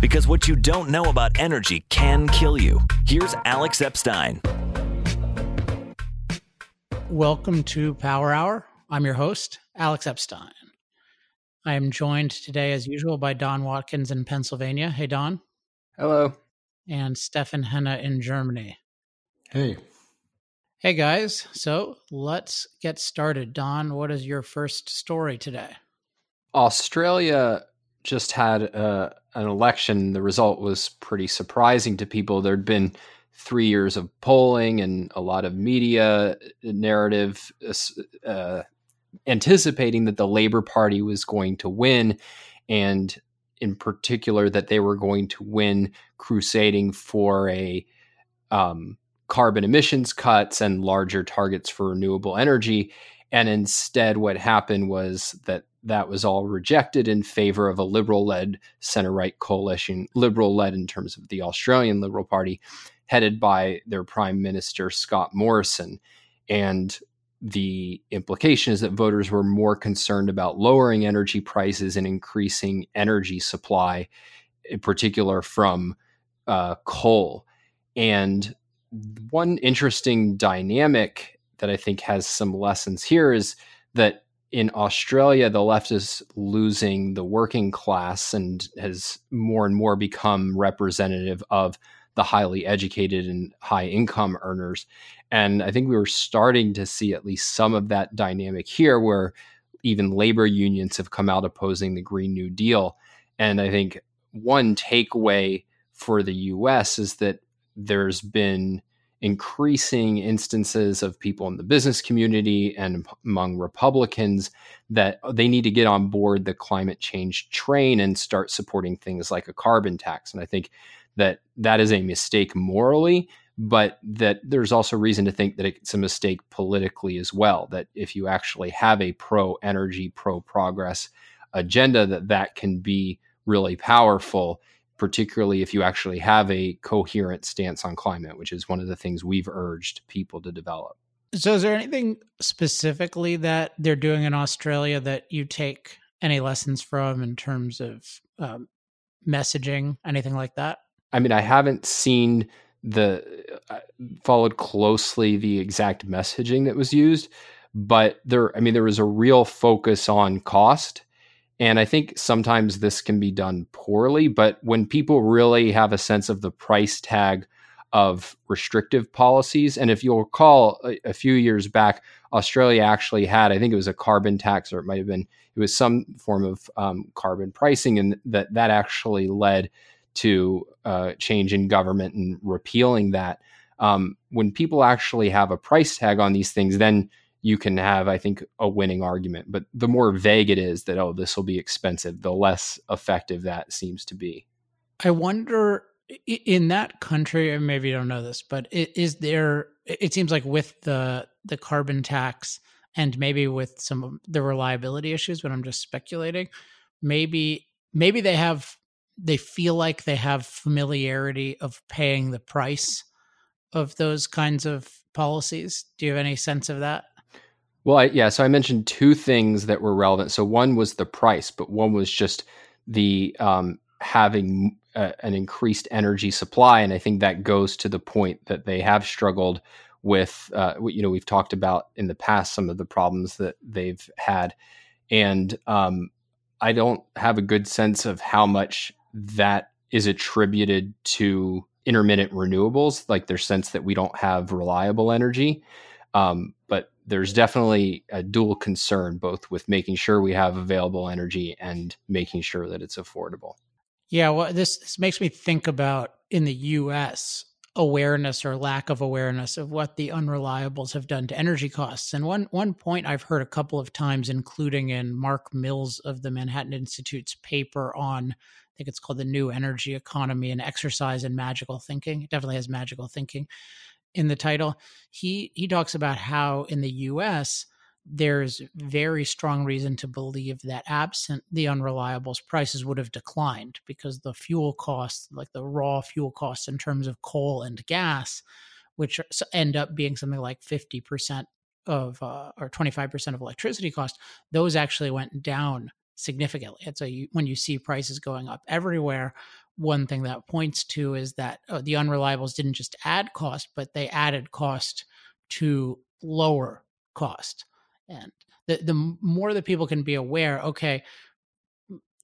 Because what you don't know about energy can kill you. Here's Alex Epstein. Welcome to Power Hour. I'm your host, Alex Epstein. I am joined today, as usual, by Don Watkins in Pennsylvania. Hey, Don. Hello. And Stefan Henna in Germany. Hey. Hey, guys. So let's get started. Don, what is your first story today? Australia just had uh, an election. The result was pretty surprising to people. There'd been three years of polling and a lot of media narrative uh, anticipating that the Labor Party was going to win, and in particular that they were going to win crusading for a um, carbon emissions cuts and larger targets for renewable energy. And instead, what happened was that that was all rejected in favor of a liberal led center right coalition, liberal led in terms of the Australian Liberal Party, headed by their Prime Minister Scott Morrison. And the implication is that voters were more concerned about lowering energy prices and increasing energy supply, in particular from uh, coal. And one interesting dynamic that I think has some lessons here is that in Australia, the left is losing the working class and has more and more become representative of the highly educated and high income earners. And I think we were starting to see at least some of that dynamic here where even labor unions have come out opposing the Green New Deal. And I think one takeaway for the US is that there's been increasing instances of people in the business community and among Republicans that uh, they need to get on board the climate change train and start supporting things like a carbon tax. And I think that that is a mistake morally, but that there's also reason to think that it's a mistake politically as well. That if you actually have a pro energy, pro progress agenda, that that can be really powerful particularly if you actually have a coherent stance on climate, which is one of the things we've urged people to develop. So, is there anything specifically that they're doing in Australia that you take any lessons from in terms of um, messaging, anything like that? I mean, I haven't seen the uh, followed closely the exact messaging that was used, but there, I mean, there was a real focus on cost and I think sometimes this can be done poorly, but when people really have a sense of the price tag of restrictive policies, and if you'll recall a, a, few years back, Australia actually had, I think it was a carbon tax, or it might have been, it was some form of um, carbon pricing, and that that actually led to uh, change in government and repealing that. Um, when people actually have a price tag on these things, then you can have, I think, a winning argument. But the more vague it is that, oh, this will be expensive, the less effective that seems to be. I wonder in that country, maybe you don't know this, but is there, it seems like with the, the carbon tax and maybe with some of the reliability issues, but I'm just speculating, maybe, maybe they have, they feel like they have familiarity of paying the price of those kinds of policies. Do you have any sense of that? Well, I, yeah. So I mentioned two things that were relevant. So one was the price, but one was just the um, having a, an increased energy supply, and I think that goes to the point that they have struggled with. Uh, you know, we've talked about in the past some of the problems that they've had, and um, I don't have a good sense of how much that is attributed to intermittent renewables, like their sense that we don't have reliable energy. Um, but there's definitely a dual concern, both with making sure we have available energy and making sure that it's affordable. Yeah, well, this this makes me think about in the U.S. awareness or lack of awareness of what the unreliables have done to energy costs. And one one point I've heard a couple of times, including in Mark Mills of the Manhattan Institute's paper on, I think it's called the New Energy Economy and Exercise in Magical Thinking. It definitely has magical thinking in the title, he he talks about how in the U.S. there's very strong reason to believe that absent the unreliables, prices would have declined because the fuel costs, like the raw fuel costs in terms of coal and gas, which end up being something like fifty percent of uh, or twenty five percent of electricity cost, those actually went down significantly. And so you, when you see prices going up everywhere, one thing that points to is that uh, the unreliables didn't just add cost, but they added cost to lower cost. And the, the more that people can be aware, okay,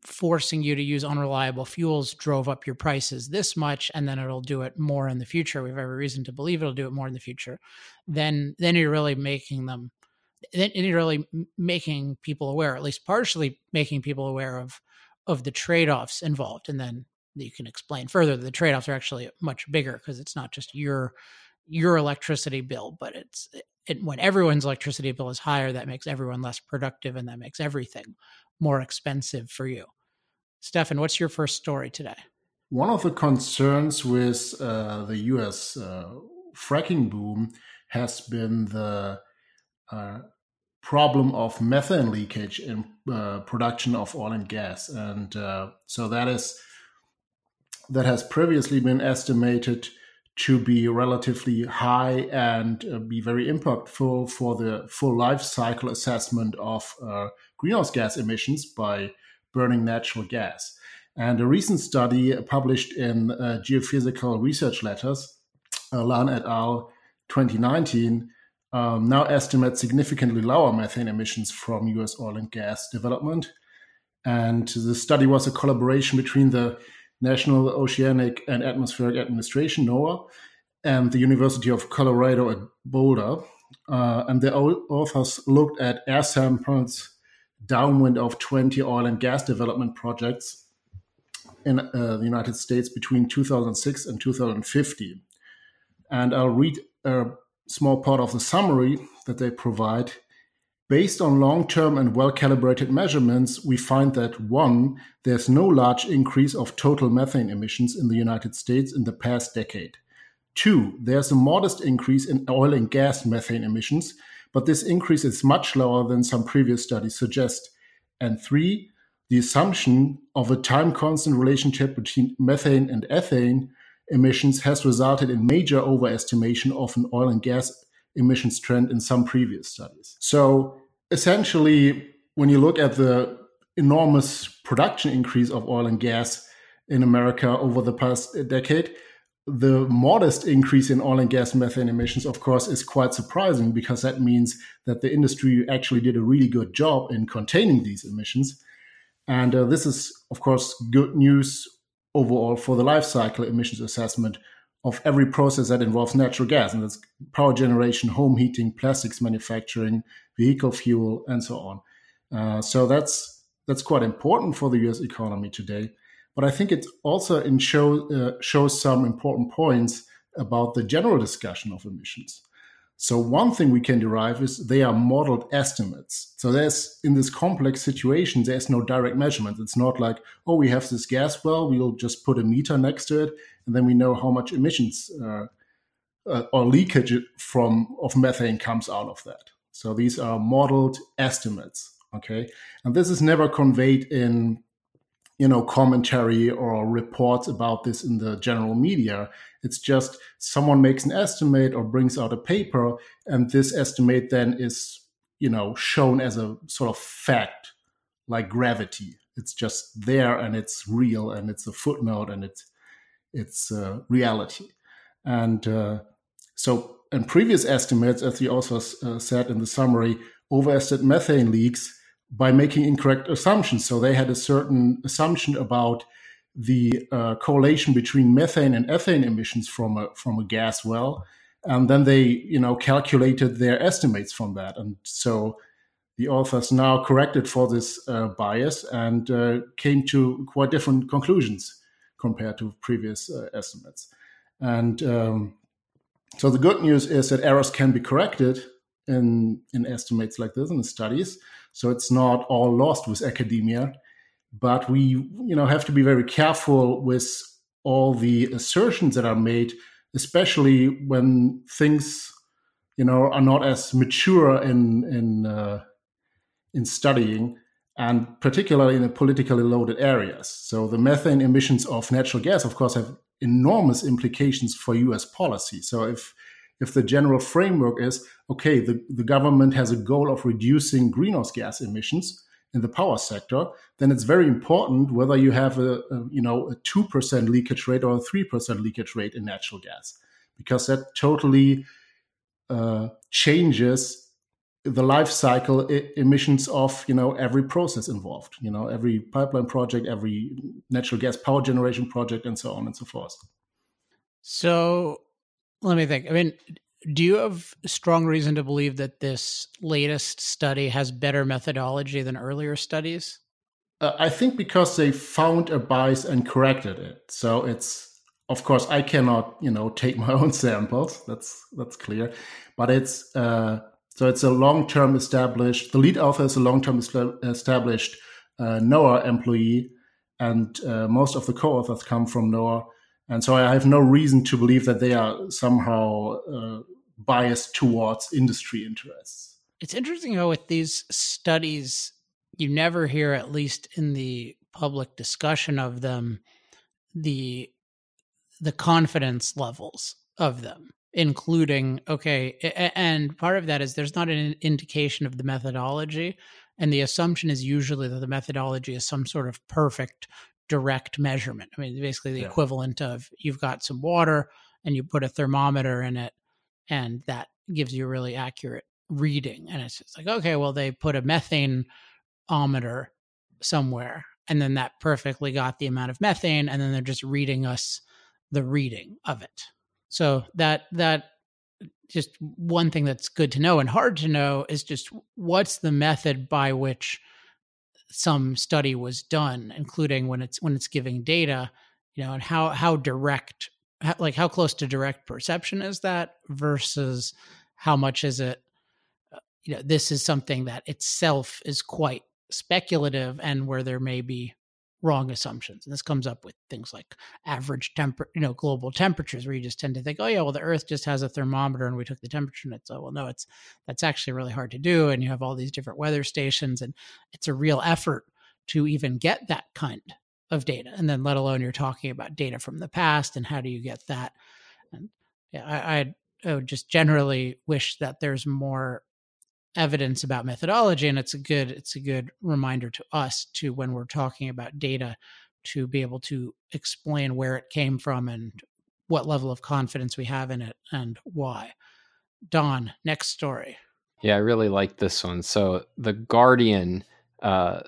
forcing you to use unreliable fuels drove up your prices this much and then it'll do it more in the future. We have every reason to believe it'll do it more in the future. Then then you're really making them then you're really making people aware at least partially making people aware of of the trade-offs involved. And then you can explain further that the trade-offs are actually much bigger because it's not just your your electricity bill but it's it, when everyone's electricity bill is higher that makes everyone less productive and that makes everything more expensive for you. Stefan what's your first story today? One of the concerns with uh, the us uh, fracking boom has been the uh, problem of methane leakage in uh, production of oil and gas, and uh, so that is that has previously been estimated to be relatively high and uh, be very impactful for the full life cycle assessment of uh, greenhouse gas emissions by burning natural gas. And a recent study published in uh, Geophysical Research Letters, uh, Lan et al. 2019, um, now estimate significantly lower methane emissions from US oil and gas development. And the study was a collaboration between the National Oceanic and Atmospheric Administration, NOAA, and the University of Colorado at Boulder. Uh, and the authors looked at air samples downwind of 20 oil and gas development projects in uh, the United States between 2006 and 2050. And I'll read a small part of the summary that they provide, based on long term and well calibrated measurements, we find that one, there's no large increase of total methane emissions in the United States in the past decade. Two, there's a modest increase in oil and gas methane emissions, but this increase is much lower than some previous studies suggest. And three, the assumption of a time constant relationship between methane and ethane emissions has resulted in major overestimation of an oil and gas emissions trend in some previous studies. So essentially, when you look at the enormous production increase of oil and gas in America over the past decade, the modest increase in oil and gas methane emissions, of course, is quite surprising because that means that the industry actually did a really good job in containing these emissions. And uh, this is, of course, good news overall for the life cycle emissions assessment of every process that involves natural gas, and that's power generation, home heating, plastics manufacturing, vehicle fuel, and so on. Uh, so that's that's quite important for the U.S. economy today. But I think it also show, uh, shows some important points about the general discussion of emissions. So one thing we can derive is they are modeled estimates. So there's in this complex situation, there's no direct measurement. It's not like, oh, we have this gas well, we'll just put a meter next to it, and then we know how much emissions uh, uh, or leakage from of methane comes out of that. So these are modeled estimates. Okay, and this is never conveyed in you know commentary or reports about this in the general media it's just someone makes an estimate or brings out a paper and this estimate then is you know shown as a sort of fact like gravity it's just there and it's real and it's a footnote and it's it's uh, reality and uh, so in previous estimates as we also uh, said in the summary overestimated methane leaks by making incorrect assumptions. So they had a certain assumption about the uh, correlation between methane and ethane emissions from a from a gas well, and then they you know calculated their estimates from that. And so the authors now corrected for this uh, bias and uh, came to quite different conclusions compared to previous uh, estimates. And um, so the good news is that errors can be corrected in in estimates like this in the studies. So it's not all lost with academia, but we you know have to be very careful with all the assertions that are made, especially when things you know are not as mature in in uh, in studying and particularly in the politically loaded areas. So the methane emissions of natural gas, of course, have enormous implications for U.S. policy. So if if the general framework is okay, the, the government has a goal of reducing greenhouse gas emissions, in the power sector, then it's very important whether you have a, a you know a two percent leakage rate or a three percent leakage rate in natural gas, because that totally uh, changes the life cycle emissions of you know every process involved you know every pipeline project every natural gas power generation project and so on and so forth. So let me think. I mean do you have strong reason to believe that this latest study has better methodology than earlier studies uh, i think because they found a bias and corrected it so it's of course i cannot you know take my own samples that's that's clear but it's uh so it's a long-term established. The lead author is a long-term established uh, NOAA employee, and uh, most of the co-authors come from NOAA. And so I have no reason to believe that they are somehow uh, biased towards industry interests. It's interesting how with these studies, you never hear, at least in the public discussion of them, the the confidence levels of them including okay and part of that is there's not an indication of the methodology and the assumption is usually that the methodology is some sort of perfect direct measurement i mean basically the yeah. equivalent of you've got some water and you put a thermometer in it and that gives you a really accurate reading and it's just like okay well they put a methane ometer somewhere and then that perfectly got the amount of methane and then they're just reading us the reading of it. So that that just one thing that's good to know and hard to know is just what's the method by which some study was done including when it's when it's giving data you know and how how direct how, like how close to direct perception is that versus how much is it uh, you know this is something that itself is quite speculative and where there may be wrong assumptions. And this comes up with things like average temper, you know, global temperatures, where you just tend to think, oh yeah, well the Earth just has a thermometer and we took the temperature and it's oh well no, it's that's actually really hard to do. And you have all these different weather stations, and it's a real effort to even get that kind of data. And then let alone you're talking about data from the past and how do you get that? And yeah, I, I, I would just generally wish that there's more evidence about methodology and it's a good it's a good reminder to us to when we're talking about data to be able to explain where it came from and what level of confidence we have in it and why don next story yeah i really like this one so the guardian uh,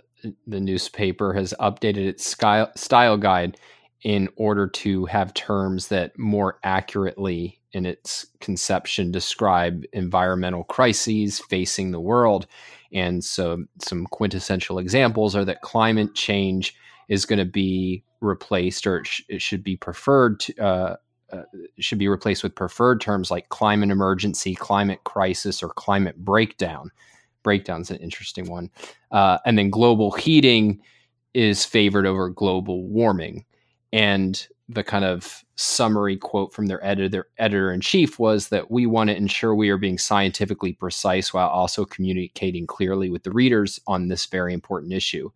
the newspaper has updated its style guide in order to have terms that more accurately in its conception describe environmental crises facing the world. And so, some quintessential examples are that climate change is going to be replaced, or it, sh- it should be preferred to. Uh, uh, should be replaced with preferred terms like climate emergency, climate crisis, or climate breakdown. Breakdown's an interesting one. Uh, and then global heating is favored over global warming. And the kind of summary quote from their editor editor in chief was that we want to ensure we are being scientifically precise while also communicating clearly with the readers on this very important issue.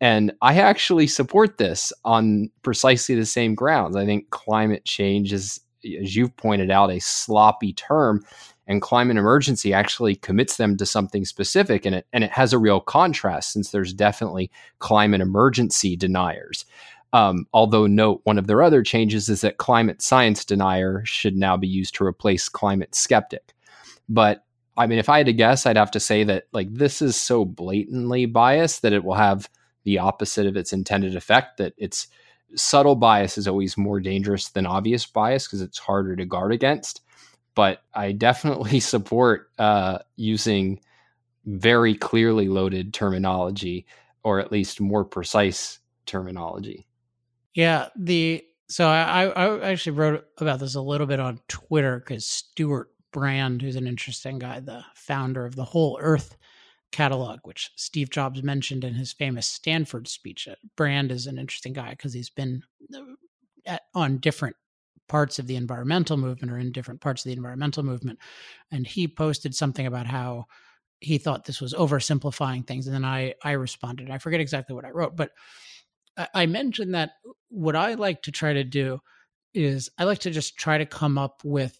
And I actually support this on precisely the same grounds. I think climate change is, as you've pointed out, a sloppy term, and climate emergency actually commits them to something specific, and it and it has a real contrast since there's definitely climate emergency deniers. Um, although, note one of their other changes is that climate science denier should now be used to replace climate skeptic. But I mean, if I had to guess, I'd have to say that like this is so blatantly biased that it will have the opposite of its intended effect. That it's subtle bias is always more dangerous than obvious bias because it's harder to guard against. But I definitely support uh, using very clearly loaded terminology, or at least more precise terminology. Yeah, the so I I actually wrote about this a little bit on Twitter because Stewart Brand, who's an interesting guy, the founder of the Whole Earth catalog, which Steve Jobs mentioned in his famous Stanford speech. Uh, Brand is an interesting guy because he's been uh, at, on different parts of the environmental movement or in different parts of the environmental movement, and he posted something about how he thought this was oversimplifying things, and then I I responded. I forget exactly what I wrote, but I mentioned that what I like to try to do is I like to just try to come up with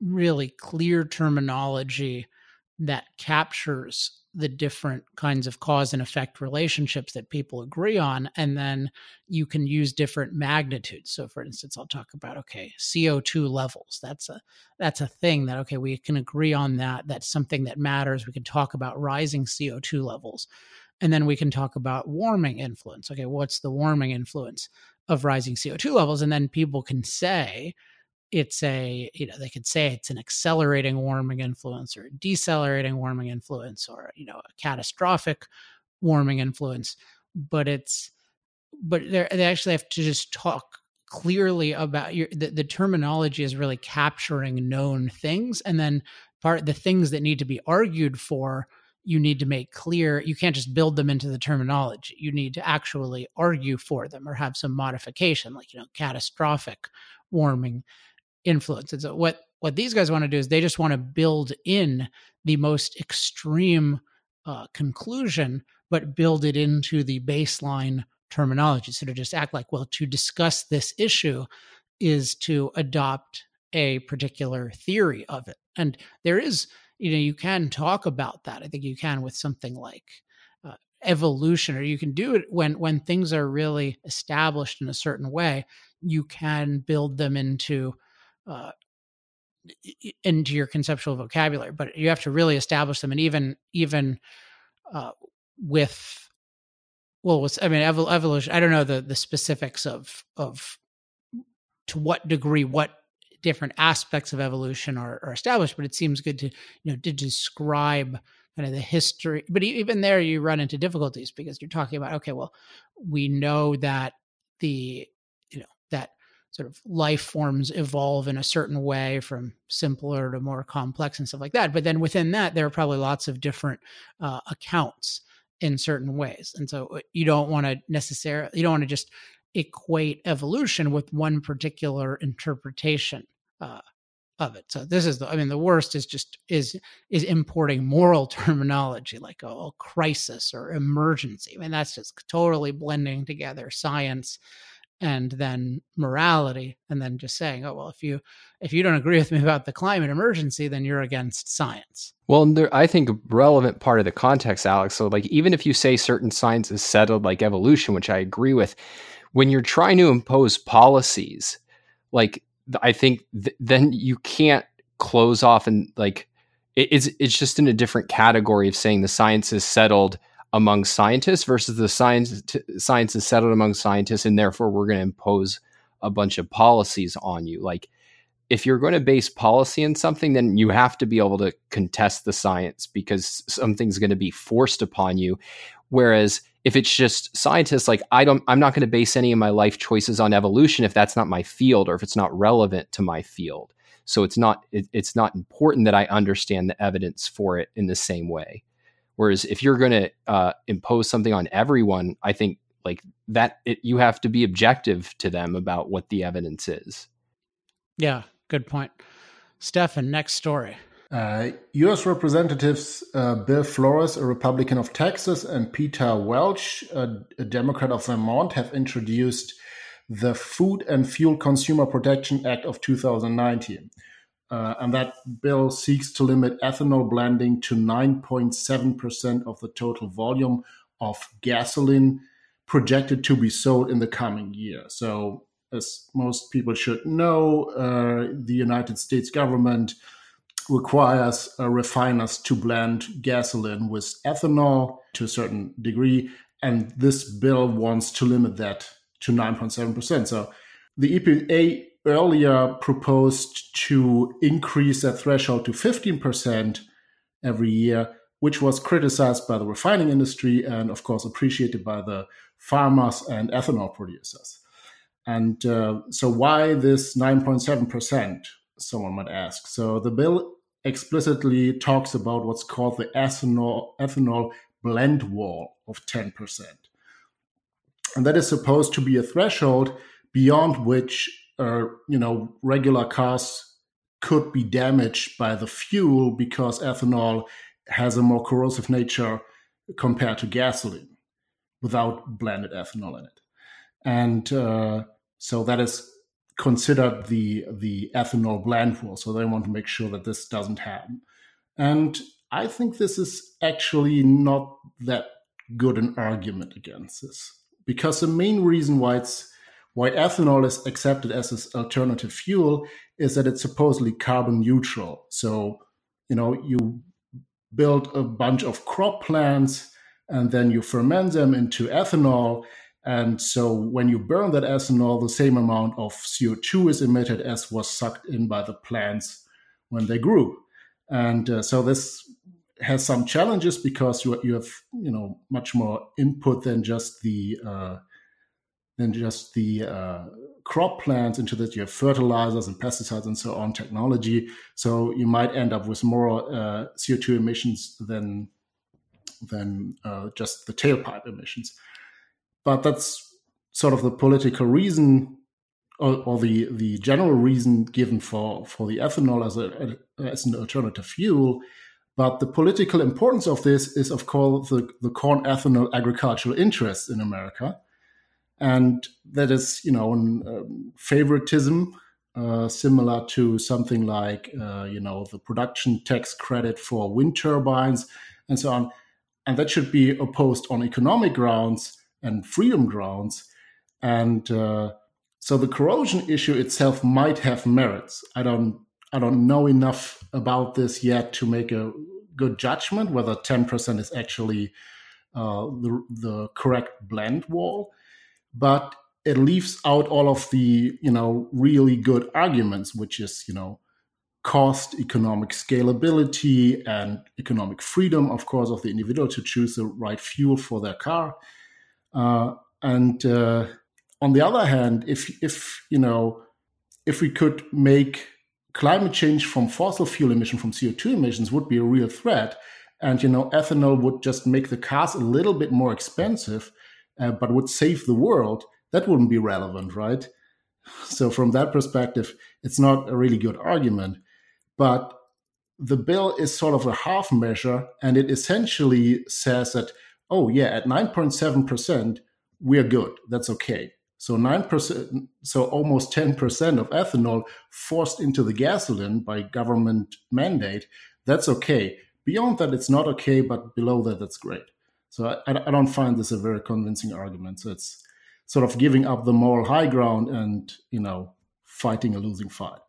really clear terminology that captures the different kinds of cause and effect relationships that people agree on and then you can use different magnitudes. So for instance i'll talk about okay co2 levels. That's a that's a thing that okay we can agree on that. That's something that matters. We can talk about rising co2 levels. And then we can talk about warming influence. Okay what's the warming influence of rising co2 levels? And then people can say it's a you know they could say it's an accelerating warming influence or a decelerating warming influence or you know a catastrophic warming influence but it's but they actually have to just talk clearly about your the, the terminology is really capturing known things and then part the things that need to be argued for you need to make clear you can't just build them into the terminology you need to actually argue for them or have some modification like you know catastrophic warming influence. And so what what these guys want to do is they just want to build in the most extreme uh, conclusion, but build it into the baseline terminology. So to just act like, well, to discuss this issue is to adopt a particular theory of it. And there is, you know, you can talk about that. I think you can with something like uh, evolution, or you can do it when when things are really established in a certain way. You can build them into uh, into your conceptual vocabulary, but you have to really establish them. And even even uh, with well, with, I mean, evol- evolution. I don't know the the specifics of of to what degree what different aspects of evolution are, are established, but it seems good to you know to describe kind of the history. But even there, you run into difficulties because you're talking about okay, well, we know that the sort of life forms evolve in a certain way from simpler to more complex and stuff like that. But then within that, there are probably lots of different uh, accounts in certain ways. And so uh, you don't want to necessarily, you don't want to just equate evolution with one particular interpretation uh, of it. So this is the, I mean, the worst is just, is, is importing moral terminology like a, a crisis or emergency. I mean, that's just totally blending together science and then morality and then just saying oh well if you if you don't agree with me about the climate emergency then you're against science. Well there, i think a relevant part of the context alex so like even if you say certain science is settled like evolution which i agree with when you're trying to impose policies like i think th- then you can't close off and like it, it's it's just in a different category of saying the science is settled among scientists versus the science science is settled among scientists and therefore we're going to impose a bunch of policies on you. Like if you're going to base policy in something then you have to be able to contest the science because something's going to be forced upon you. Whereas if it's just scientists like i don't i'm not going to base any of my life choices on evolution if that's not my field or if it's not relevant to my field. So it's not it, it's not important that i understand the evidence for it in the same way Whereas if you're going to uh, impose something on everyone, I think like that it, you have to be objective to them about what the evidence is. Yeah, good point. Stefan, next story. Uh, U.S. Representatives uh, Bill Flores, a Republican of Texas, and Peter Welch, a, a Democrat of Vermont, have introduced the Food and Fuel Consumer Protection Act of 2019. Uh, and that bill seeks to limit ethanol blending to 9.7% of the total volume of gasoline projected to be sold in the coming year. So, as most people should know, uh, the United States government requires uh, refiners to blend gasoline with ethanol to a certain degree. And this bill wants to limit that to 9.7%. So, the EPA earlier proposed to increase that threshold to 15% every year, which was criticized by the refining industry and, of course, appreciated by the farmers and ethanol producers. And uh, so, why this 9.7%? Someone might ask. So, the bill explicitly talks about what's called the ethanol, ethanol blend wall of 10%. And that is supposed to be a threshold beyond which uh, you know, regular cars could be damaged by the fuel because ethanol has a more corrosive nature compared to gasoline without blended ethanol in it. And uh, so that is considered the the ethanol blend wall. So they want to make sure that this doesn't happen. And I think this is actually not that good an argument against this because the main reason why it's why ethanol is accepted as an alternative fuel is that it's supposedly carbon neutral. So, you know, you build a bunch of crop plants and then you ferment them into ethanol. And so when you burn that ethanol, the same amount of CO2 is emitted as was sucked in by the plants when they grew. And uh, so this has some challenges because you, you have you know much more input than just the uh, than just the uh, crop plants into that you have fertilizers and pesticides and so on technology. So you might end up with more uh, co2 emissions than than uh, just the tailpipe emissions. But that's sort of the political reason or, or, the the general reason given for for the ethanol as a as an alternative fuel. But the political importance of this is, of course, the, the corn ethanol agricultural interests in America. And that is, you know, an, um, favoritism uh, similar to something like, uh, you know, the production tax credit for wind turbines and so on. And that should be opposed on economic grounds and freedom grounds. And uh, so the corrosion issue itself might have merits. I don't I don't know enough about this yet to make a good judgment whether 10% is actually uh, the, the correct blend wall. But it leaves out all of the, you know, really good arguments, which is, you know, cost, economic scalability, and economic freedom, of course, of the individual to choose the right fuel for their car. Uh, and uh, on the other hand, if if you know, if we could make climate change from fossil fuel emission, from CO2 emissions, would be a real threat. And you know, ethanol would just make the cars a little bit more expensive, uh, but would save the world. That wouldn't be relevant, right? So from that perspective, it's not a really good argument. But the bill is sort of a half measure, and it essentially says that, oh yeah, at 9.7%, we're good. That's okay. So 9%, so almost 10% of ethanol forced into the gasoline by government mandate, that's okay. Beyond that, it's not okay, but below that, that's great. So I, I don't find this a very convincing argument. So it's sort of giving up the moral high ground and, you know, fighting a losing fight.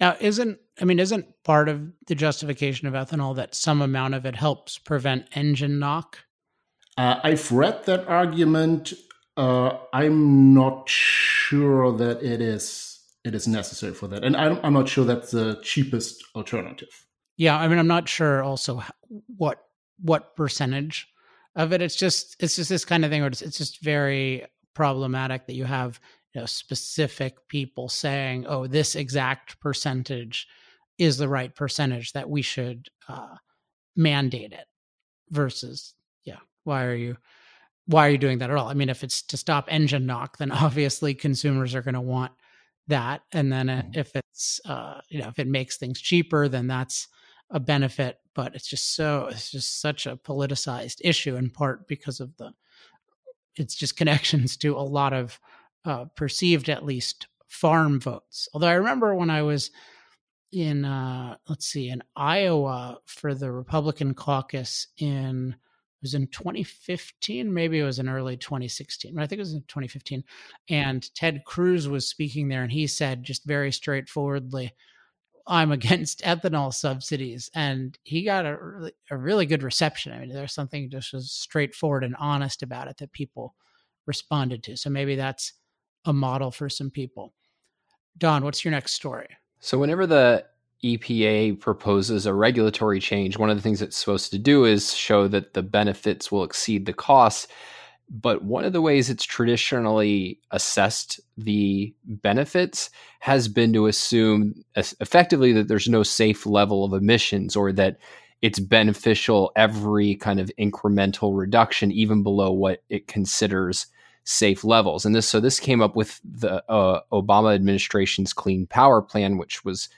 Now, isn't I mean, isn't part of the justification of ethanol that some amount of it helps prevent engine knock? Uh, I've read that argument. Uh, I'm not sure that it is it is necessary for that, and I'm, I'm not sure that's the cheapest alternative. Yeah, I mean, I'm not sure also what what percentage of it. It's just it's just this kind of thing where it's, it's just very problematic that you have you know specific people saying, "Oh, this exact percentage is the right percentage that we should uh, mandate it," versus, yeah, why are you? why are you doing that at all? I mean, if it's to stop engine knock, then obviously consumers are going to want that. And then mm-hmm. if it's, uh, you know, if it makes things cheaper, then that's a benefit. But it's just so, it's just such a politicized issue in part because of the, it's just connections to a lot of uh, perceived, at least, farm votes. Although I remember when I was in, uh, let's see, in Iowa for the Republican caucus in, it was in 2015, maybe it was in early 2016, but I think it was in 2015. And Ted Cruz was speaking there, and he said just very straightforwardly, "I'm against ethanol subsidies," and he got a really, a really good reception. I mean, there's something just as straightforward and honest about it that people responded to. So maybe that's a model for some people. Don, what's your next story? So whenever the EPA proposes a regulatory change, one of the things it's supposed to do is show that the benefits will exceed the costs. But one of the ways it's traditionally assessed the benefits has been to assume effectively that there's no safe level of emissions or that it's beneficial every kind of incremental reduction, even below what it considers safe levels. And this, so this came up with the uh, Obama administration's Clean Power Plan, which was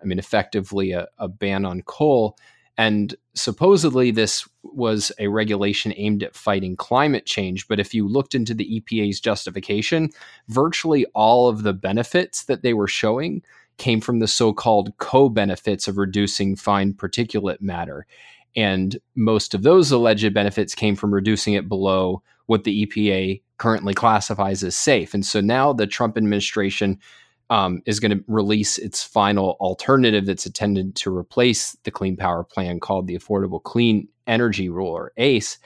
I mean, effectively a, a ban on coal. And supposedly, this was a regulation aimed at fighting climate change. But if you looked into the EPA's justification, virtually all of the benefits that they were showing came from the so called co benefits of reducing fine particulate matter. And most of those alleged benefits came from reducing it below what the EPA currently classifies as safe. And so now the Trump administration um, is going to release its final alternative that's intended to replace the Clean Power Plan called the Affordable Clean Energy Rule or ACE.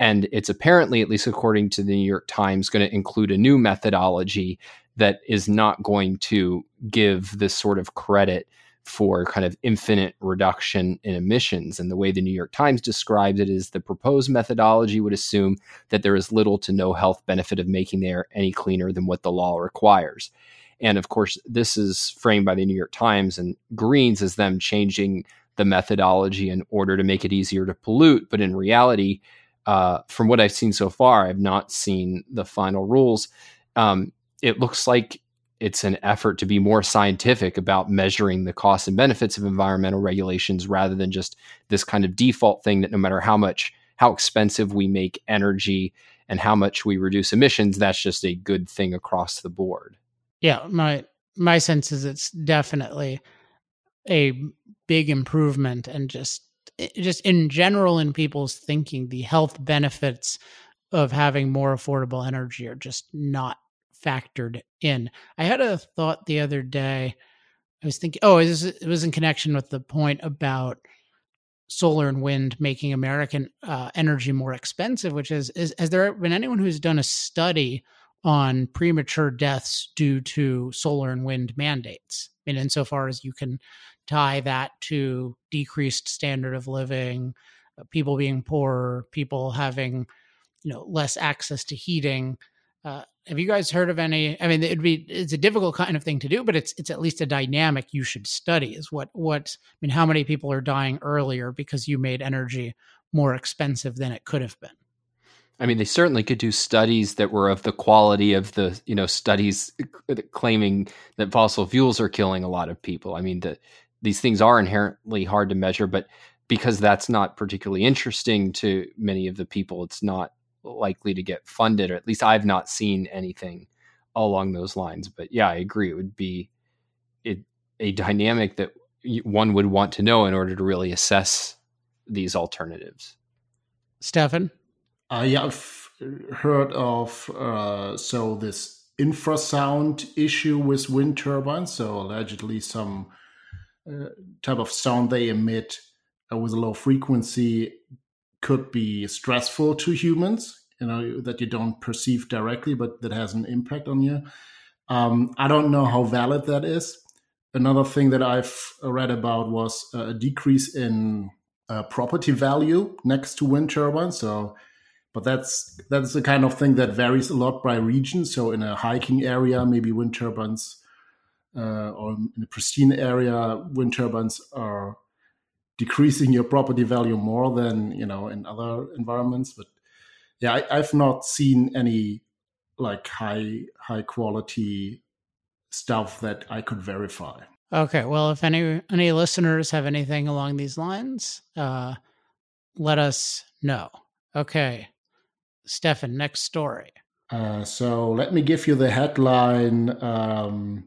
And it's apparently, at least according to the New York Times, going to include a new methodology that is not going to give this sort of credit for kind of infinite reduction in emissions. And the way the New York Times describes it is the proposed methodology would assume that there is little to no health benefit of making the air any cleaner than what the law requires. And of course, this is framed by the New York Times and Greens as them changing the methodology in order to make it easier to pollute. But in reality, uh, from what I've seen so far, I've not seen the final rules. Um, it looks like it's an effort to be more scientific about measuring the costs and benefits of environmental regulations rather than just this kind of default thing that no matter how much how expensive we make energy and how much we reduce emissions that's just a good thing across the board yeah my my sense is it's definitely a big improvement and just eh, just in general in people's thinking the health benefits of having more affordable energy are just not factored in. I had a thought the other day. I was thinking, oh, it was, it was in connection with the point about solar and wind making American uh, energy more expensive, which is, is, has there been anyone who's done a study on premature deaths due to solar and wind mandates? Mean, insofar as you can tie that to decreased standard of living, uh, people being poorer, people having, you know, less access to heating. Uh, have you guys heard of any? I mean, it'd be it's a difficult kind of thing to do, but it's it's at least a dynamic you should study. Is what what I mean? How many people are dying earlier because you made energy more expensive than it could have been? I mean, they certainly could do studies that were of the quality of the you know studies claiming that fossil fuels are killing a lot of people. I mean, the, these things are inherently hard to measure, but because that's not particularly interesting to many of the people, it's not likely to get funded, or at least I've not seen anything along those lines. But yeah, I agree. It would be it, a dynamic that one would want to know in order to really assess these alternatives. Stefan? Uh, yeah, I've heard of uh, so this infrasound issue with wind turbines. So allegedly, some uh, type of sound they emit uh, with a low frequency could be stressful to humans you know that you don't perceive directly but that has an impact on you um, i don't know how valid that is another thing that i've read about was a decrease in uh, property value next to wind turbines so but that's that's the kind of thing that varies a lot by region. So in a hiking area maybe wind turbines uh, or in a pristine area wind turbines are decreasing your property value more than you know in other environments. But yeah I, i've not seen any like high high quality stuff that i could verify. Okay. Well if any any listeners have anything along these lines uh let us know. Okay stefan next story uh, so let me give you the headline um,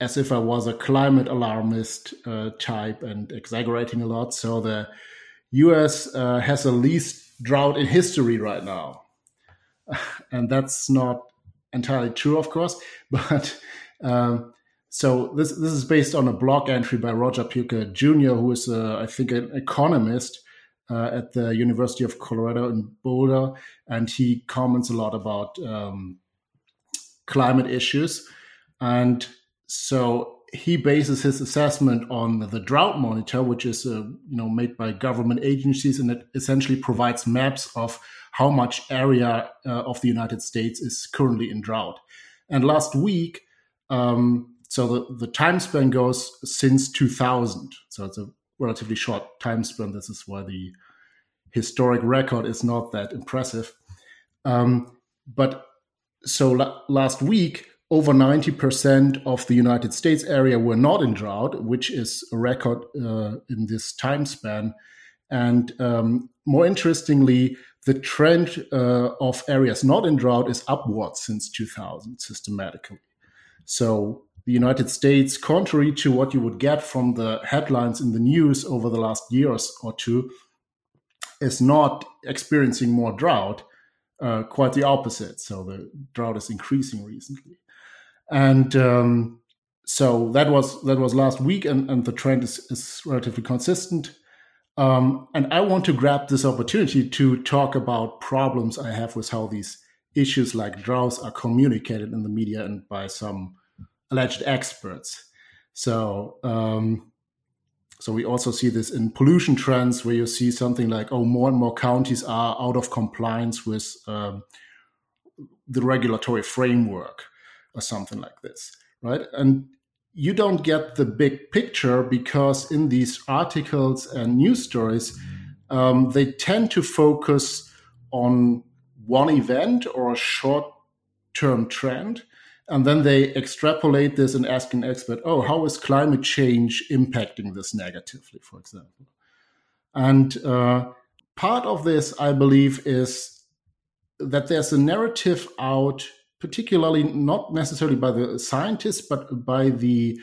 as if I was a climate alarmist uh, type and exaggerating a lot. So the U.S. Uh, has the least drought in history right now, and that's not entirely true, of course. But um, so this this is based on a blog entry by Roger Pielke Jr., who is, uh, I think, an economist. Uh, at the University of Colorado in Boulder, and he comments a lot about um, climate issues. And so he bases his assessment on the drought monitor, which is uh, you know made by government agencies, and it essentially provides maps of how much area uh, of the United States is currently in drought. And last week, um, so the, the time span goes since 2000, so it's a relatively short time span. This is why the historic record is not that impressive. Um, but so la- last week, over 90% of the United States area were not in drought, which is a record uh, in this time span. And um, more interestingly, the trend uh, of areas not in drought is upwards since 2000 systematically. So the United States, contrary to what you would get from the headlines in the news over the last years or two, is not experiencing more drought. Uh, quite the opposite. So the drought is increasing recently, and um, so that was that was last week, and, and the trend is, is relatively consistent. Um, and I want to grab this opportunity to talk about problems I have with how these issues like droughts are communicated in the media and by some alleged experts. So, um, so we also see this in pollution trends, where you see something like, oh, more and more counties are out of compliance with um, the regulatory framework, or something like this, right? And you don't get the big picture because in these articles and news stories, um, they tend to focus on one event or a short term trend and then they extrapolate this and ask an expert, oh, how is climate change impacting this negatively, for example? And uh, part of this, I believe, is that there's a narrative out, particularly not necessarily by the scientists, but by the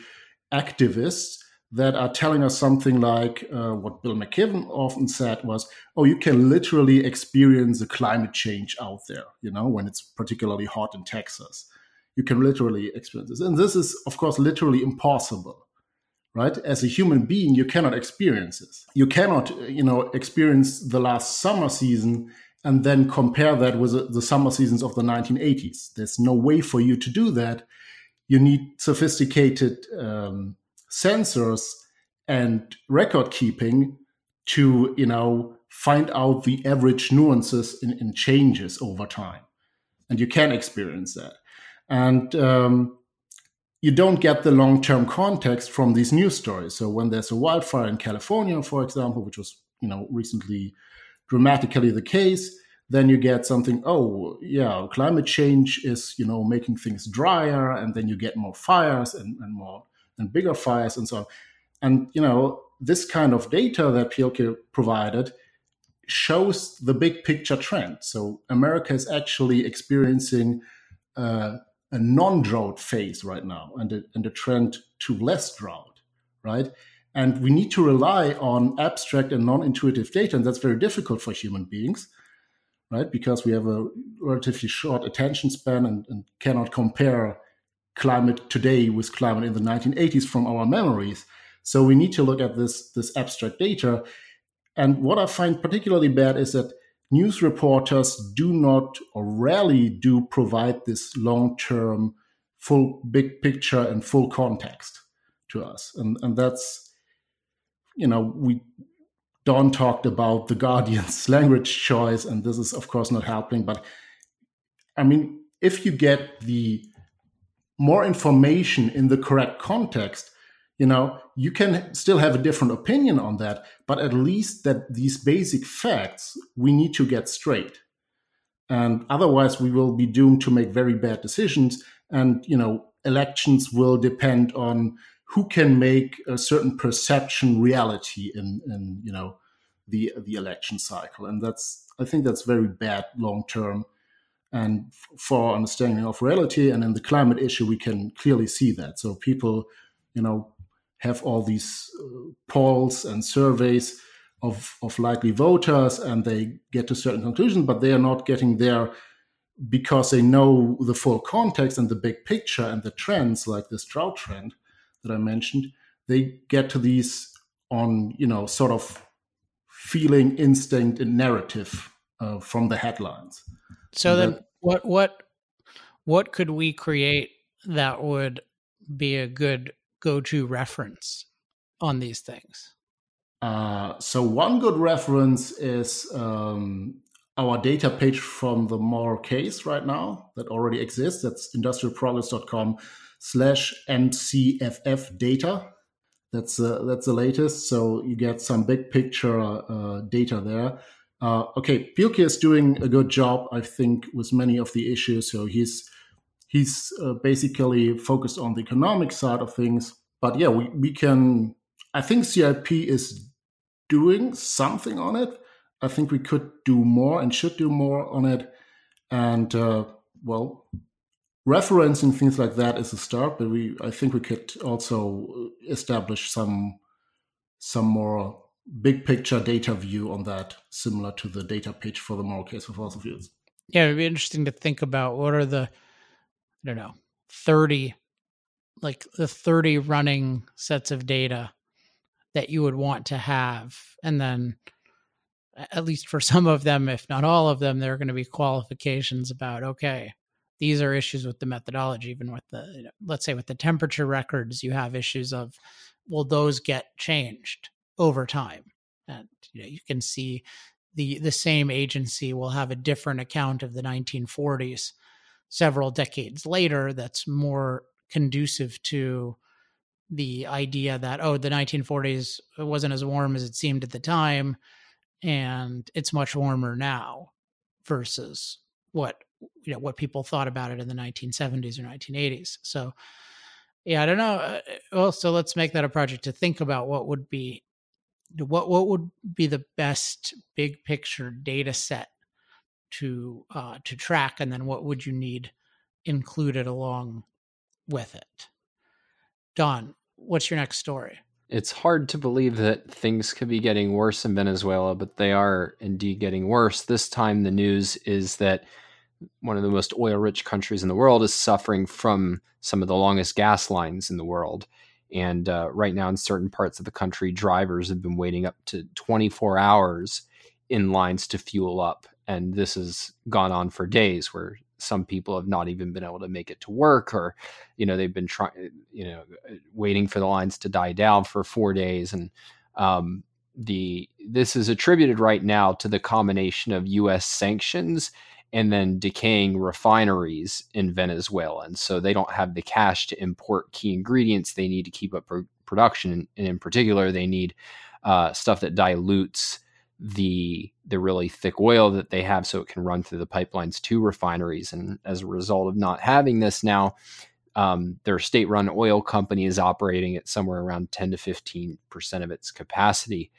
activists that are telling us something like uh, what Bill McKibben often said was, oh, you can literally experience a climate change out there, you know, when it's particularly hot in Texas you can literally experience this. And this is, of course, literally impossible, right? As a human being, you cannot experience this. You cannot, you know, experience the last summer season and then compare that with the summer seasons of the 1980s. There's no way for you to do that. You need sophisticated um, sensors and record keeping to, you know, find out the average nuances in, in changes over time. And you can experience that and um, you don't get the long-term context from these news stories. So when there's a wildfire in California, for example, which was you know recently dramatically the case, then you get something. Oh, yeah, climate change is you know making things drier, and then you get more fires and, and more and bigger fires and so on. And you know this kind of data that Pielke provided shows the big picture trend. So America is actually experiencing uh, a non-drought phase right now and a, and a trend to less drought, right? And we need to rely on abstract and non-intuitive data, and that's very difficult for human beings, right? Because we have a relatively short attention span and, and cannot compare climate today with climate in the 1980s from our memories. So we need to look at this this abstract data. And what I find particularly bad is that news reporters do not or rarely do provide this long term, full big picture and full context to us. And, and that's, you know, we, Don talked about the Guardian's language choice, and this is, of course, not helping. But I mean, if you get the more information in the correct context, you know you can still have a different opinion on that but at least that these basic facts we need to get straight. And otherwise we will be doomed to make very bad decisions. And you know elections will depend on who can make a certain perception reality in in you know the the election cycle. And that's i think that's very bad long term and for understanding of reality and in the climate issue we can clearly see that. So people you know have all these uh, polls and surveys of, of likely voters and they get to certain conclusions, but they are not getting there because they know the full context and the big picture and the trends, like this drought trend that I mentioned. They get to these on, you know, sort of feeling, instinct, and narrative uh, from the headlines. So and then, that, what what what could we create that would be a good go to reference on these things? Uh, so one good reference is um, our data page from the moral case right now that already exists. That's industrialprogress.com slash MCFF data. That's uh, that's the latest. So you get some big picture uh, data there. Uh, okay, Pielke is doing a good job, I think, with many of the issues. So he's he's uh, basically focused on the economic side of things. But yeah, we, we can, I think CIP is doing something on it. I think we could do more and should do more on it. And uh, well, referencing things like that is a start, but we I think we could also establish some some more big picture data view on that, similar to the data page for the moral case for fossil fuels. Yeah, it'd be interesting to think about what are the I don't know, 30 like the 30 running sets of data that you would want to have and then at least for some of them if not all of them there are going to be qualifications about okay these are issues with the methodology even with the you know, let's say with the temperature records you have issues of will those get changed over time? And you know you can see the the same agency will have a different account of the 1940s several decades later that's more conducive to the idea that oh the 1940s wasn't as warm as it seemed at the time and it's much warmer now versus what you know what people thought about it in the 1970s or 1980s so yeah i don't know uh, well so let's make that a project to think about what would be what what would be the best big picture data set to uh, to track and then what would you need included along with it don what's your next story it's hard to believe that things could be getting worse in Venezuela, but they are indeed getting worse. This time, the news is that one of the most oil rich countries in the world is suffering from some of the longest gas lines in the world. And uh, right now, in certain parts of the country, drivers have been waiting up to 24 hours in lines to fuel up. And this has gone on for days where some people have not even been able to make it to work or you know they've been trying you know waiting for the lines to die down for four days and um, the this is attributed right now to the combination of us sanctions and then decaying refineries in Venezuela. And so they don't have the cash to import key ingredients they need to keep up pro- production. And in particular, they need uh, stuff that dilutes the the really thick oil that they have so it can run through the pipelines to refineries. And as a result of not having this now, um, their state run oil company is operating at somewhere around 10 to 15% of its capacity.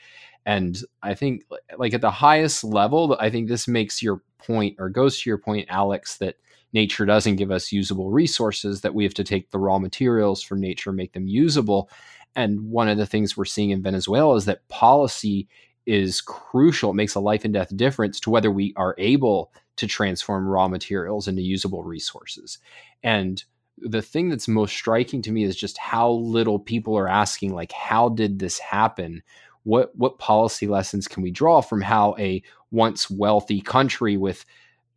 And I think, like at the highest level, I think this makes your point or goes to your point, Alex, that nature doesn't give us usable resources, that we have to take the raw materials from nature, and make them usable. And one of the things we're seeing in Venezuela is that policy is crucial. It makes a life and death difference to whether we are able to transform raw materials into usable resources. And the thing that's most striking to me is just how little people are asking, like, how did this happen? what what policy lessons can we draw from how a once wealthy country with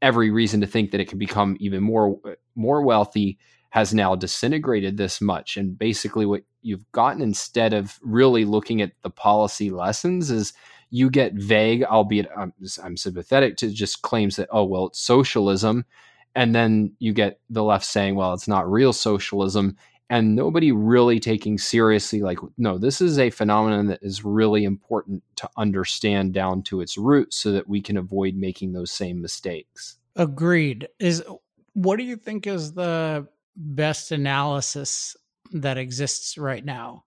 every reason to think that it can become even more more wealthy has now disintegrated this much and basically what you've gotten instead of really looking at the policy lessons is you get vague albeit I'm, I'm sympathetic to just claims that oh well it's socialism and then you get the left saying well it's not real socialism and nobody really taking seriously like no this is a phenomenon that is really important to understand down to its roots so that we can avoid making those same mistakes. Agreed. Is what do you think is the best analysis that exists right now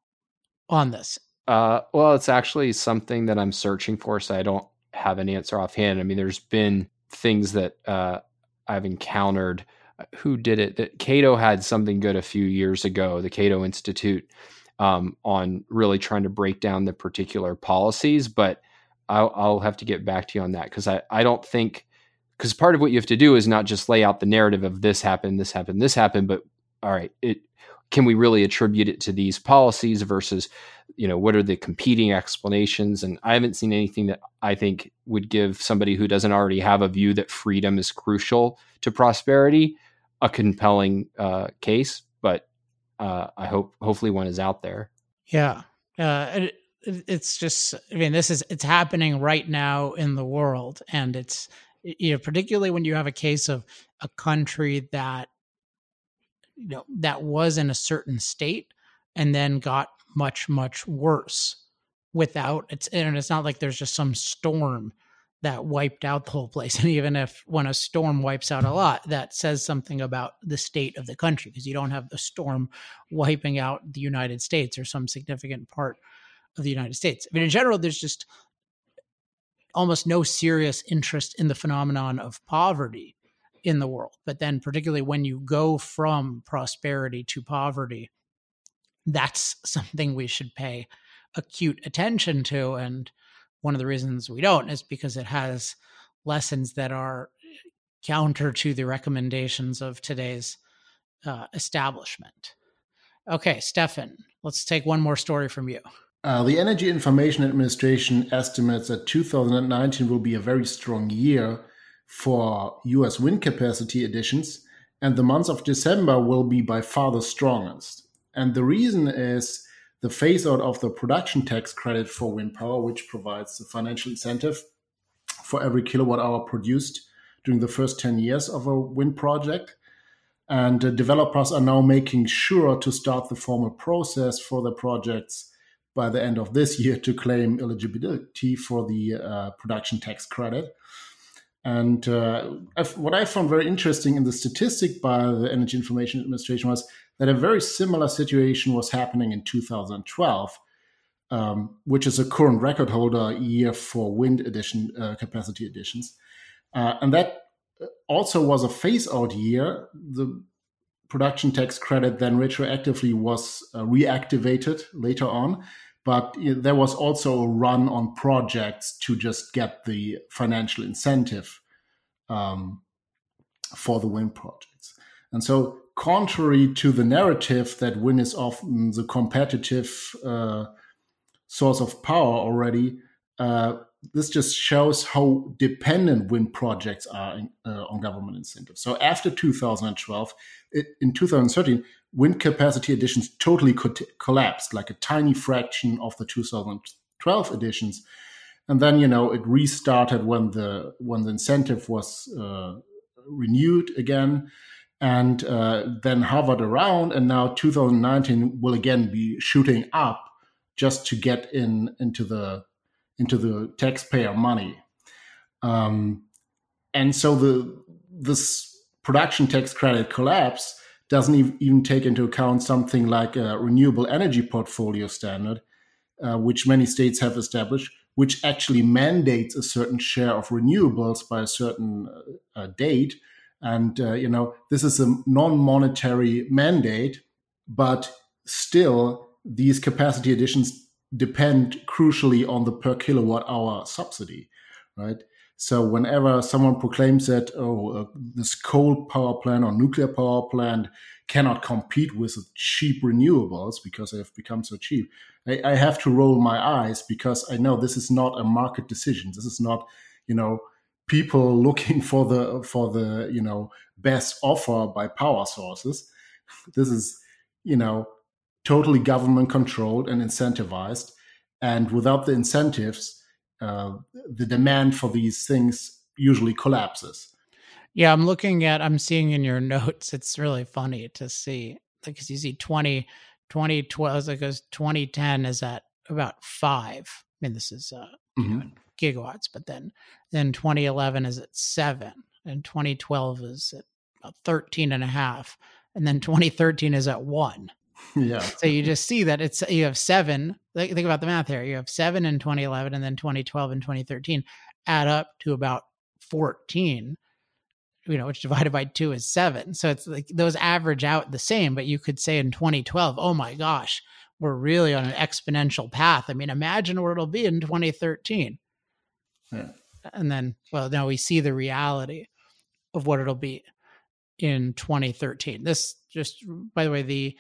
on this uh, well it's actually something that i'm searching for so i don't have an answer offhand i mean there's been things that uh, i've encountered who did it that Cato had something good a few years ago, the Cato Institute, um, on really trying to break down the particular policies. But I'll, I'll have to get back to you on that because I, I don't think because part of what you have to do is not just lay out the narrative of this happened, this happened, this happened, but all right, it can we really attribute it to these policies versus you know what are the competing explanations and i haven't seen anything that i think would give somebody who doesn't already have a view that freedom is crucial to prosperity a compelling uh, case, but uh, I hope hopefully one is out there. Yeah, uh, it, it's just I mean this is it's happening right now in the world, and it's you know particularly when you have a case of a country that you know that was in a certain state and then got much much worse without it's and it's not like there's just some storm that wiped out the whole place. And even if when a storm wipes out a lot, that says something about the state of the country because you don't have the storm wiping out the United States or some significant part of the United States. I mean, in general, there's just almost no serious interest in the phenomenon of poverty in the world. But then, particularly when you go from prosperity to poverty, that's something we should pay acute attention to. And one of the reasons we don't is because it has lessons that are counter to the recommendations of today's uh, establishment. Okay, Stefan, let's take one more story from you. Uh, the Energy Information Administration estimates that 2019 will be a very strong year for US wind capacity additions, and the month of December will be by far the strongest. And the reason is the phase out of the production tax credit for wind power, which provides the financial incentive for every kilowatt hour produced during the first 10 years of a wind project. And uh, developers are now making sure to start the formal process for the projects by the end of this year to claim eligibility for the uh, production tax credit. And uh, what I found very interesting in the statistic by the Energy Information Administration was that a very similar situation was happening in 2012, um, which is a current record holder year for wind addition uh, capacity additions. Uh, and that also was a phase out year. The production tax credit then retroactively was uh, reactivated later on. But there was also a run on projects to just get the financial incentive um, for the wind projects. And so, contrary to the narrative that wind is often the competitive uh, source of power already, uh, this just shows how dependent wind projects are in, uh, on government incentives. So after 2012, it, in 2013, wind capacity additions totally co- collapsed, like a tiny fraction of the 2012 additions. And then you know it restarted when the when the incentive was uh, renewed again, and uh, then hovered around. And now 2019 will again be shooting up just to get in into the into the taxpayer money. Um, and so the this production tax credit collapse doesn't even take into account something like a renewable energy portfolio standard, uh, which many states have established, which actually mandates a certain share of renewables by a certain uh, uh date. And uh, you know this is a non-monetary mandate, but still these capacity additions depend crucially on the per kilowatt hour subsidy, right? So whenever someone proclaims that oh uh, this coal power plant or nuclear power plant cannot compete with cheap renewables because they have become so cheap, I, I, have to roll my eyes because I know this is not a market decision. This is not you know people looking for the for the you know best offer by power sources. This is you know totally government controlled and incentivized. And without the incentives, uh, the demand for these things usually collapses. Yeah, I'm looking at, I'm seeing in your notes, it's really funny to see because you see 20, 2012, because 2010 is at about five. I mean, this is uh, mm-hmm. know, gigawatts, but then then 2011 is at seven, and 2012 is at about 13 and a half, and then 2013 is at one. Yeah. So you just see that it's you have seven. Think about the math here. You have seven in 2011 and then 2012 and 2013 add up to about 14. You know, which divided by two is seven. So it's like those average out the same. But you could say in 2012, oh my gosh, we're really on an exponential path. I mean, imagine where it'll be in 2013. Yeah. And then, well, now we see the reality of what it'll be in 2013. This just, by the way, the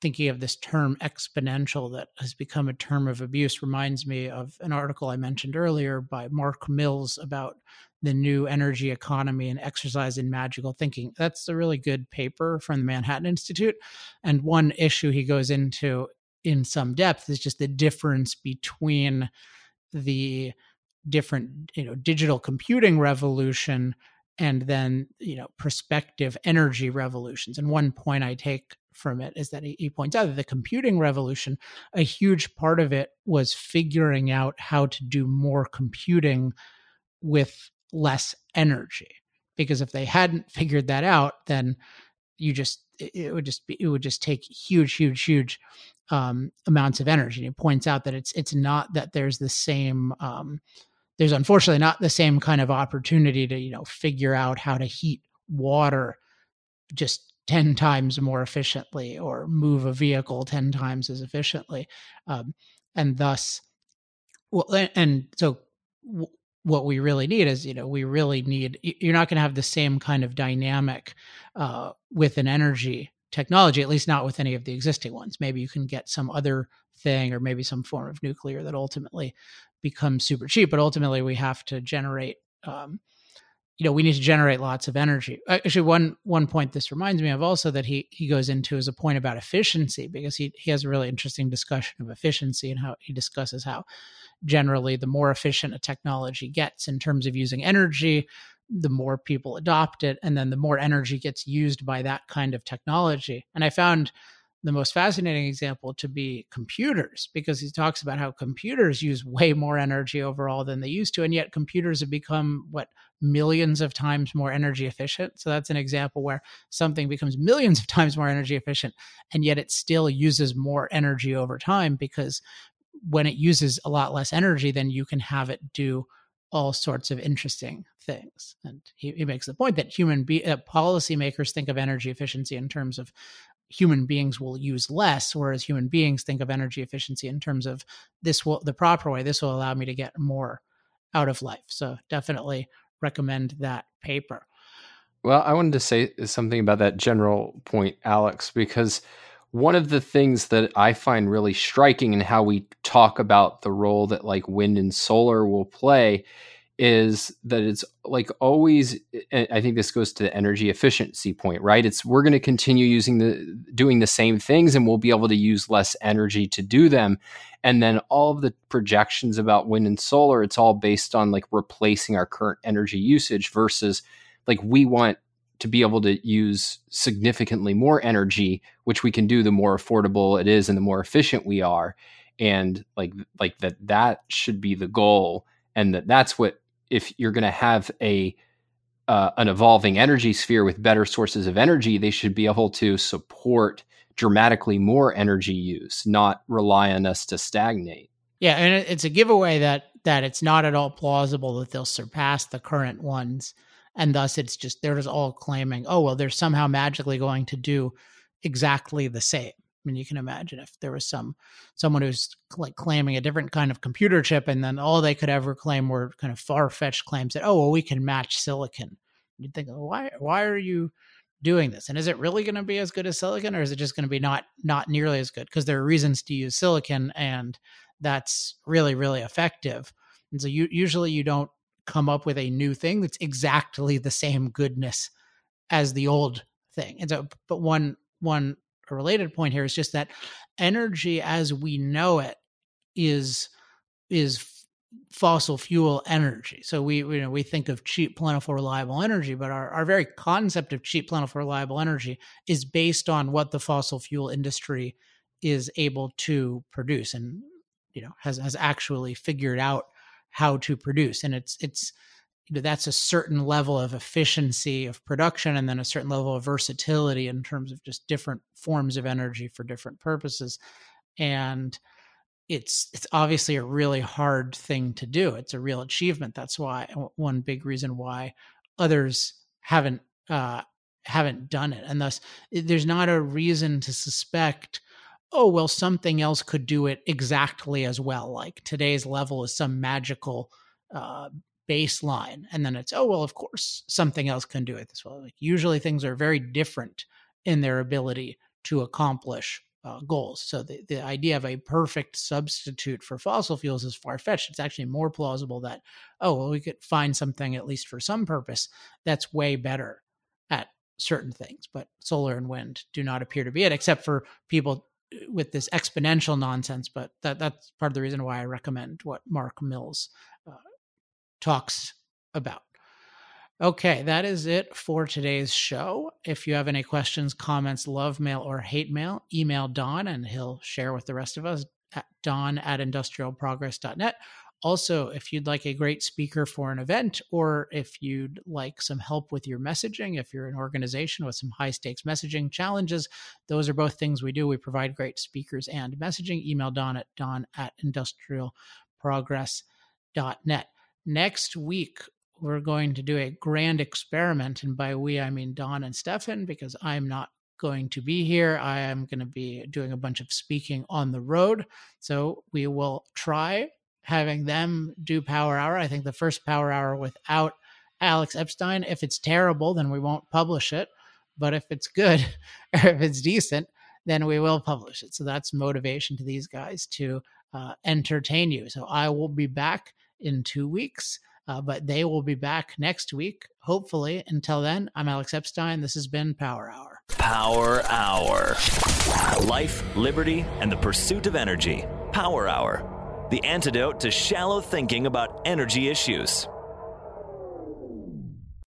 thinking of this term exponential that has become a term of abuse reminds me of an article I mentioned earlier by Mark Mills about the new energy economy and exercise in magical thinking. That's a really good paper from the Manhattan Institute. And one issue he goes into in some depth is just the difference between the different, you know, digital computing revolution and then, you know, prospective energy revolutions. And one point I take from it is that he, he points out that the computing revolution, a huge part of it was figuring out how to do more computing with less energy. Because if they hadn't figured that out, then you just it would just be it would just take huge, huge, huge um, amounts of energy. And he points out that it's it's not that there's the same um, there's unfortunately not the same kind of opportunity to you know figure out how to heat water just 10 times more efficiently or move a vehicle 10 times as efficiently. Um, and thus, well, and so w- what we really need is, you know, we really need, you're not going to have the same kind of dynamic uh, with an energy technology, at least not with any of the existing ones. Maybe you can get some other thing or maybe some form of nuclear that ultimately becomes super cheap, but ultimately we have to generate um, you know we need to generate lots of energy. Uh, actually one one point this reminds me of also that he he goes into is a point about efficiency because he he has a really interesting discussion of efficiency and how he discusses how generally the more efficient a technology gets in terms of using energy the more people adopt it and then the more energy gets used by that kind of technology. And i found the most fascinating example to be computers because he talks about how computers use way more energy overall than they used to and yet computers have become what millions of times more energy efficient so that's an example where something becomes millions of times more energy efficient and yet it still uses more energy over time because when it uses a lot less energy then you can have it do all sorts of interesting things. And he, he makes the point that human be- uh, policymakers think of energy efficiency in terms of human beings will use less whereas human beings think of energy efficiency in terms of this will the proper way this will allow me to get more out of life. So definitely recommend that paper. Well i wanted to say something about that general point alex because one of the things that i find really striking in how we talk about the role that like wind and solar will play is that it's like always eh, i think this goes to the energy efficiency point right? It's we're going to continue using the doing the same things and we'll be able to use less energy to do them. And then all of the projections about wind and solar it's all based on like replacing our current energy usage versus like we want to be able to use significantly more energy which we can do the more affordable it is and the more efficient we are. And like like that that should be the goal and that that's what if you're going to have a uh, an evolving energy sphere with better sources of energy, they should be able to support dramatically more energy use, not rely on us to stagnate. Yeah, and it's a giveaway that that it's not at all plausible that they'll surpass the current ones, and thus it's just they're just all claiming, oh well, they're somehow magically going to do exactly the same mean, you can imagine if there was some someone who's like claiming a different kind of computer chip, and then all they could ever claim were kind of far fetched claims that, oh, well, we can match silicon. You'd think, why why are you doing this? And is it really going to be as good as silicon, or is it just going to be not not nearly as good? Because there are reasons to use silicon, and that's really really effective. And so you usually you don't come up with a new thing that's exactly the same goodness as the old thing. And so, but one one a related point here is just that energy as we know it is is fossil fuel energy. So we you know we think of cheap, plentiful, reliable energy, but our, our very concept of cheap, plentiful, reliable energy is based on what the fossil fuel industry is able to produce and you know has has actually figured out how to produce. And it's it's you know, that's a certain level of efficiency of production and then a certain level of versatility in terms of just different forms of energy for different purposes. And it's it's obviously a really hard thing to do. It's a real achievement. That's why one big reason why others haven't uh haven't done it. And thus there's not a reason to suspect oh well something else could do it exactly as well. Like today's level is some magical uh, baseline and then it's oh well of course something else can do it this way. Like usually things are very different in their ability to accomplish uh, goals. So the, the idea of a perfect substitute for fossil fuels is far-fetched. It's actually more plausible that oh well we could find something at least for some purpose that's way better at certain things. But solar and wind do not appear to be it except for people uh, with this exponential nonsense but that that's part of the reason why i recommend what mark mills talks about. Okay, that is it for today's show. If you have any questions, comments, love mail, or hate mail, email Don and he'll share with the rest of us at don at industrialprogress.net. Also, if you'd like a great speaker for an event, or if you'd like some help with your messaging, if you're an organization with some high stakes messaging challenges, those are both things we do. We provide great speakers and messaging. Email Don at don at industrialprogress.net. Next week, we're going to do a grand experiment. And by we, I mean Don and Stefan, because I'm not going to be here. I am going to be doing a bunch of speaking on the road. So we will try having them do Power Hour. I think the first Power Hour without Alex Epstein. If it's terrible, then we won't publish it. But if it's good or if it's decent, then we will publish it. So that's motivation to these guys to uh, entertain you. So I will be back in two weeks, uh, but they will be back next week, hopefully. Until then, I'm Alex Epstein. This has been Power Hour. Power Hour. Life, liberty, and the pursuit of energy. Power Hour. The antidote to shallow thinking about energy issues.